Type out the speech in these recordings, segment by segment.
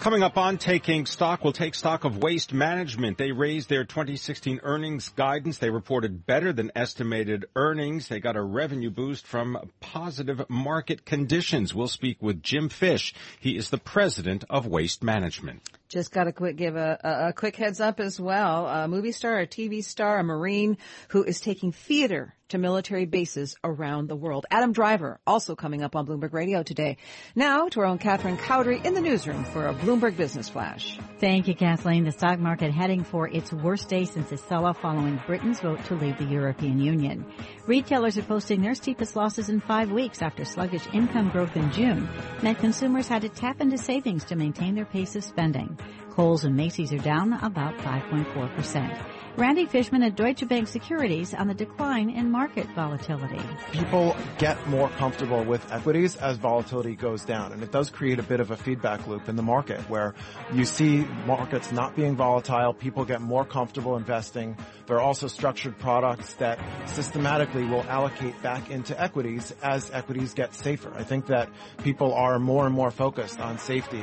Coming up on Taking Stock, we'll take stock of Waste Management. They raised their 2016 earnings guidance. They reported better than estimated earnings. They got a revenue boost from positive market conditions. We'll speak with Jim Fish. He is the president of Waste Management. Just got to quick give a, a, quick heads up as well. A movie star, a TV star, a Marine who is taking theater to military bases around the world. Adam Driver also coming up on Bloomberg Radio today. Now to our own Catherine Cowdery in the newsroom for a Bloomberg Business Flash. Thank you, Kathleen. The stock market heading for its worst day since the sell-off following Britain's vote to leave the European Union. Retailers are posting their steepest losses in five weeks after sluggish income growth in June meant consumers had to tap into savings to maintain their pace of spending. Kohl's and Macy's are down about 5.4%. Randy Fishman at Deutsche Bank Securities on the decline in market volatility. People get more comfortable with equities as volatility goes down, and it does create a bit of a feedback loop in the market where you see markets not being volatile, people get more comfortable investing. There are also structured products that systematically will allocate back into equities as equities get safer. I think that people are more and more focused on safety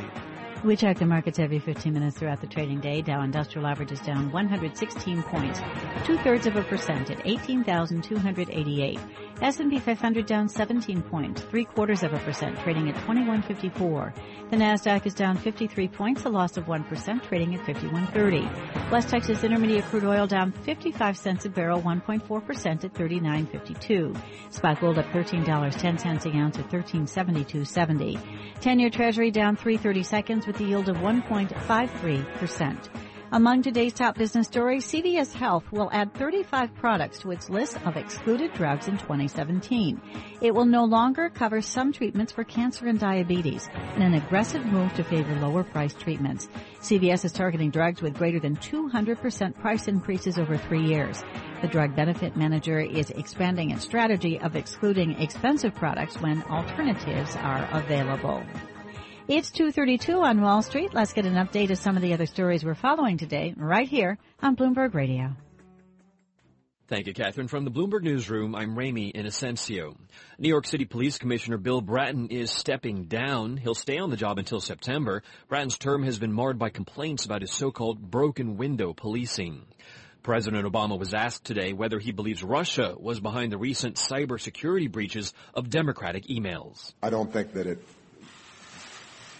we check the markets every 15 minutes throughout the trading day. Dow Industrial Average is down 116 points, two thirds of a percent at 18,288. S&P 500 down 17 points, three quarters of a percent, trading at 2154. The Nasdaq is down 53 points, a loss of 1%, trading at 5130. West Texas Intermediate crude oil down 55 cents a barrel, 1.4% at 39.52. Spot gold up $13.10 an ounce at 1372.70. 10-year Treasury down 330 seconds with a yield of 1.53%. Among today's top business stories, CVS Health will add 35 products to its list of excluded drugs in 2017. It will no longer cover some treatments for cancer and diabetes in an aggressive move to favor lower priced treatments. CVS is targeting drugs with greater than 200% price increases over three years. The drug benefit manager is expanding its strategy of excluding expensive products when alternatives are available. It's 2.32 on Wall Street. Let's get an update of some of the other stories we're following today right here on Bloomberg Radio. Thank you, Catherine. From the Bloomberg Newsroom, I'm Ramy Inocencio. New York City Police Commissioner Bill Bratton is stepping down. He'll stay on the job until September. Bratton's term has been marred by complaints about his so-called broken window policing. President Obama was asked today whether he believes Russia was behind the recent cybersecurity breaches of Democratic emails. I don't think that it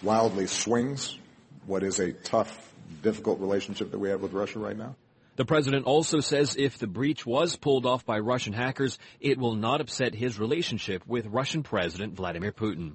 wildly swings what is a tough, difficult relationship that we have with Russia right now. The president also says if the breach was pulled off by Russian hackers, it will not upset his relationship with Russian President Vladimir Putin.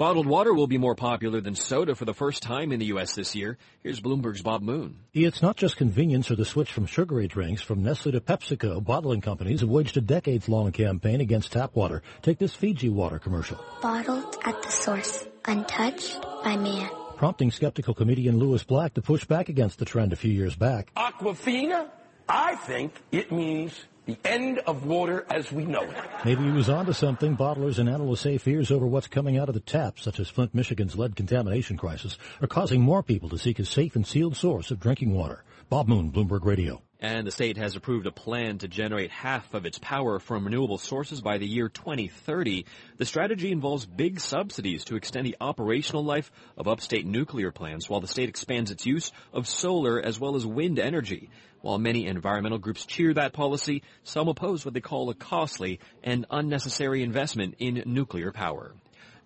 Bottled water will be more popular than soda for the first time in the U.S. this year. Here's Bloomberg's Bob Moon. It's not just convenience or the switch from sugary drinks. From Nestle to PepsiCo, bottling companies have waged a decades-long campaign against tap water. Take this Fiji water commercial. Bottled at the source, untouched by man. Prompting skeptical comedian Lewis Black to push back against the trend a few years back. Aquafina? I think it means the end of water as we know it. Maybe he was onto something. Bottlers and analysts say fears over what's coming out of the taps, such as Flint, Michigan's lead contamination crisis, are causing more people to seek a safe and sealed source of drinking water. Bob Moon, Bloomberg Radio. And the state has approved a plan to generate half of its power from renewable sources by the year 2030. The strategy involves big subsidies to extend the operational life of upstate nuclear plants while the state expands its use of solar as well as wind energy. While many environmental groups cheer that policy, some oppose what they call a costly and unnecessary investment in nuclear power.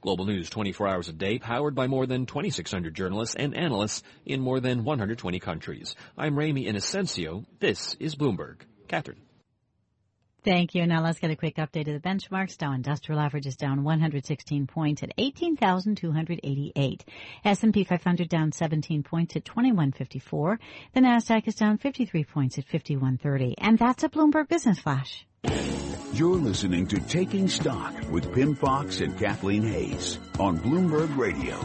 Global News 24 hours a day, powered by more than 2,600 journalists and analysts in more than 120 countries. I'm Ramy Inocencio. This is Bloomberg. Catherine. Thank you. Now let's get a quick update of the benchmarks. Dow Industrial Average is down 116 points at 18,288. S&P 500 down 17 points at 2154. The Nasdaq is down 53 points at 5130. And that's a Bloomberg Business Flash. You're listening to Taking Stock with Pimm Fox and Kathleen Hays on Bloomberg Radio.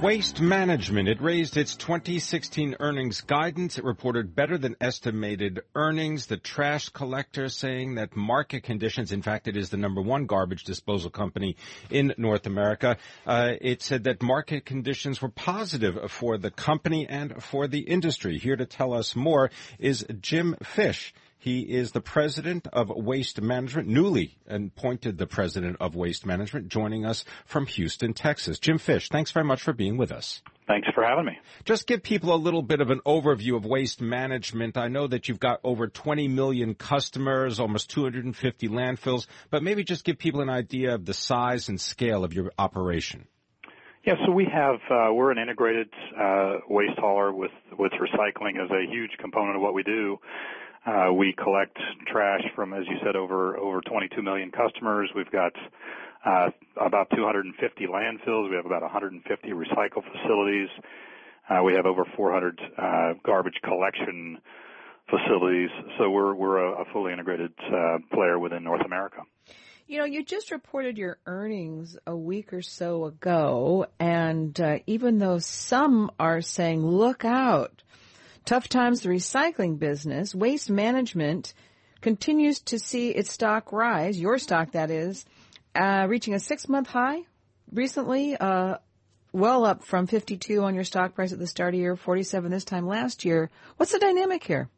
Waste Management. It raised its 2016 earnings guidance. It reported better than estimated earnings. The trash collector saying that market conditions, in fact, it is the number one garbage disposal company in North America. Uh, it said that market conditions were positive for the company and for the industry. Here to tell us more is Jim Fish. He is the president of Waste Management, newly appointed the president of Waste Management, joining us from Houston, Texas. Jim Fish, thanks very much for being with us. Thanks for having me. Just give people a little bit of an overview of waste management. I know that you've got over 20 million customers, almost 250 landfills, but maybe just give people an idea of the size and scale of your operation. Yeah, so we have uh, we're an integrated uh, waste hauler with with recycling as a huge component of what we do. Uh, we collect trash from, as you said, over over 22 million customers. We've got uh, about 250 landfills. We have about 150 recycle facilities. Uh, we have over 400 uh, garbage collection facilities. So we're we're a, a fully integrated uh, player within North America. You know, you just reported your earnings a week or so ago, and uh, even though some are saying, "Look out," Tough times the recycling business, waste management continues to see its stock rise, your stock that is, uh, reaching a six month high recently, uh, well up from 52 on your stock price at the start of year, 47 this time last year. What's the dynamic here?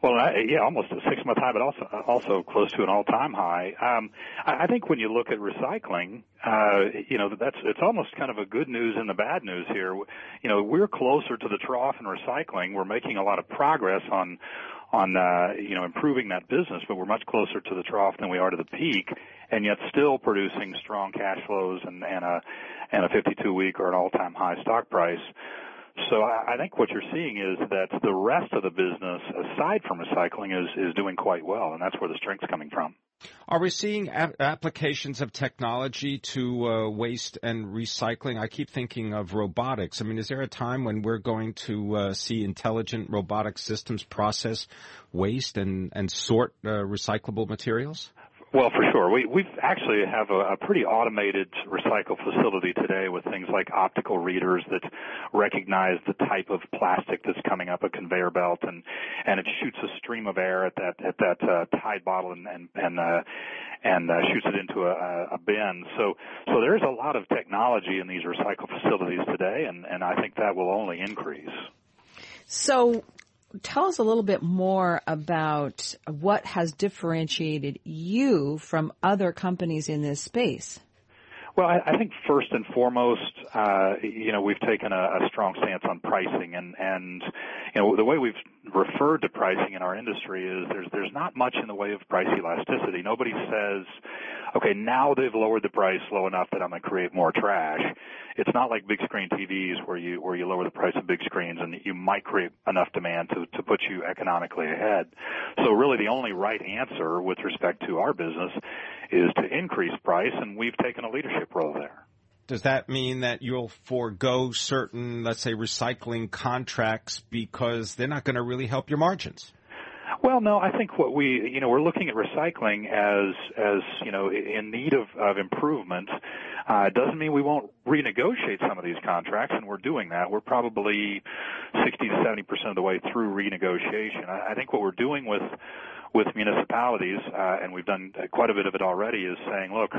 Well, I, yeah, almost a six-month high, but also also close to an all-time high. Um, I, I think when you look at recycling, uh, you know, that's it's almost kind of a good news and the bad news here. You know, we're closer to the trough in recycling. We're making a lot of progress on on uh, you know improving that business, but we're much closer to the trough than we are to the peak, and yet still producing strong cash flows and, and a and a 52 week or an all-time high stock price. So I think what you're seeing is that the rest of the business, aside from recycling, is is doing quite well, and that's where the strength's coming from. Are we seeing applications of technology to uh, waste and recycling? I keep thinking of robotics. I mean, is there a time when we're going to uh, see intelligent robotic systems process waste and and sort uh, recyclable materials? Well, for sure. We we actually have a, a pretty automated recycle facility today with things like optical readers that recognize the type of plastic that's coming up a conveyor belt, and and it shoots a stream of air at that at that uh, Tide bottle and and and, uh, and uh, shoots it into a, a bin. So so there's a lot of technology in these recycle facilities today, and and I think that will only increase. So tell us a little bit more about what has differentiated you from other companies in this space. Well, I, think first and foremost, uh, you know, we've taken a, a strong stance on pricing, and and you know the way we've referred to pricing in our industry is there's there's not much in the way of price elasticity. Nobody says, okay, now they've lowered the price low enough that I'm going to create more trash. It's not like big screen TVs where you where you lower the price of big screens and you might create enough demand to to put you economically ahead. So really, the only right answer with respect to our business is to increase price, and we've taken a leadership role there. Does that mean that you'll forego certain, let's say, recycling contracts because they're not going to really help your margins? Well, no, I think what we, you know, we're looking at recycling as, as, you know, in need of, of improvement. Uh, it doesn't mean we won't renegotiate some of these contracts, and we're doing that. We're probably 60 to 70 percent of the way through renegotiation. I, I think what we're doing with with municipalities, uh, and we've done quite a bit of it already, is saying, look,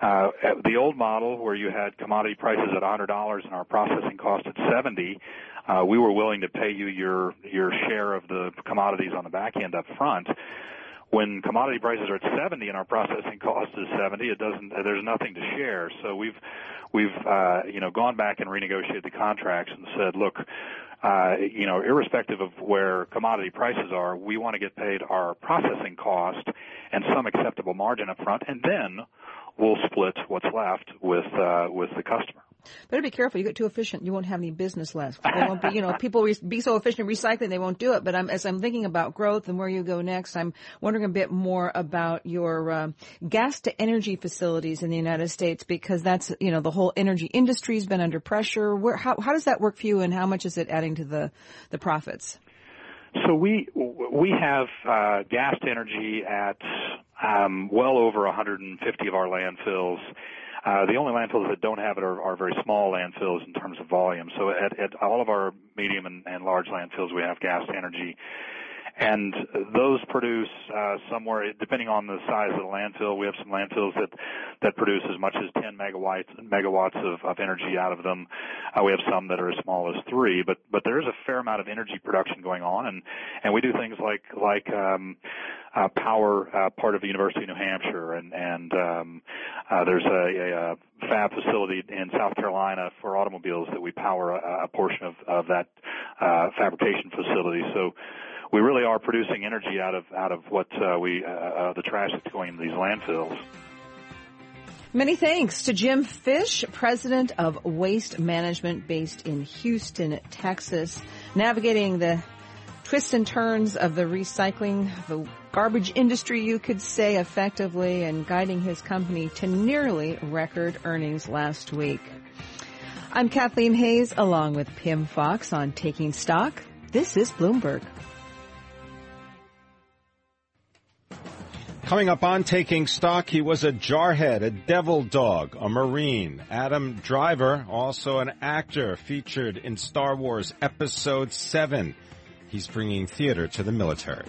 uh, the old model where you had commodity prices at $100 and our processing cost at 70, uh, we were willing to pay you your your share of the commodities on the back end up front. When commodity prices are at 70 and our processing cost is 70, it doesn't. There's nothing to share. So we've we've uh, you know gone back and renegotiated the contracts and said, look, uh, you know, irrespective of where commodity prices are, we want to get paid our processing cost and some acceptable margin up front, and then we'll split what's left with uh, with the customer. Better be careful. You get too efficient, you won't have any business left. They won't be, you know, people re- be so efficient recycling, they won't do it. But I'm, as I'm thinking about growth and where you go next, I'm wondering a bit more about your uh, gas to energy facilities in the United States because that's, you know, the whole energy industry has been under pressure. Where, how, how does that work for you, and how much is it adding to the the profits? So we we have uh, gas to energy at um, well over 150 of our landfills. Uh, the only landfills that don't have it are, are very small landfills in terms of volume. So at, at all of our medium and, and large landfills, we have gas energy and those produce uh, somewhere depending on the size of the landfill. We have some landfills that that produce as much as 10 megawatts megawatts of, of energy out of them. Uh, we have some that are as small as three, but but there is a fair amount of energy production going on, and and we do things like like um, uh, power uh, part of the University of New Hampshire, and and um, uh, there's a, a, a fab facility in South Carolina for automobiles that we power a, a portion of of that uh, fabrication facility. So we really are producing energy out of out of what uh, we uh, uh, the trash that's going into these landfills. Many thanks to Jim Fish, president of Waste Management based in Houston, Texas, navigating the twists and turns of the recycling, the garbage industry, you could say effectively, and guiding his company to nearly record earnings last week. I'm Kathleen Hays along with Pimm Fox on Taking Stock. This is Bloomberg. Coming up on Taking Stock, he was a jarhead, a devil dog, a Marine. Adam Driver, also an actor, featured in Star Wars Episode 7. He's bringing theater to the military.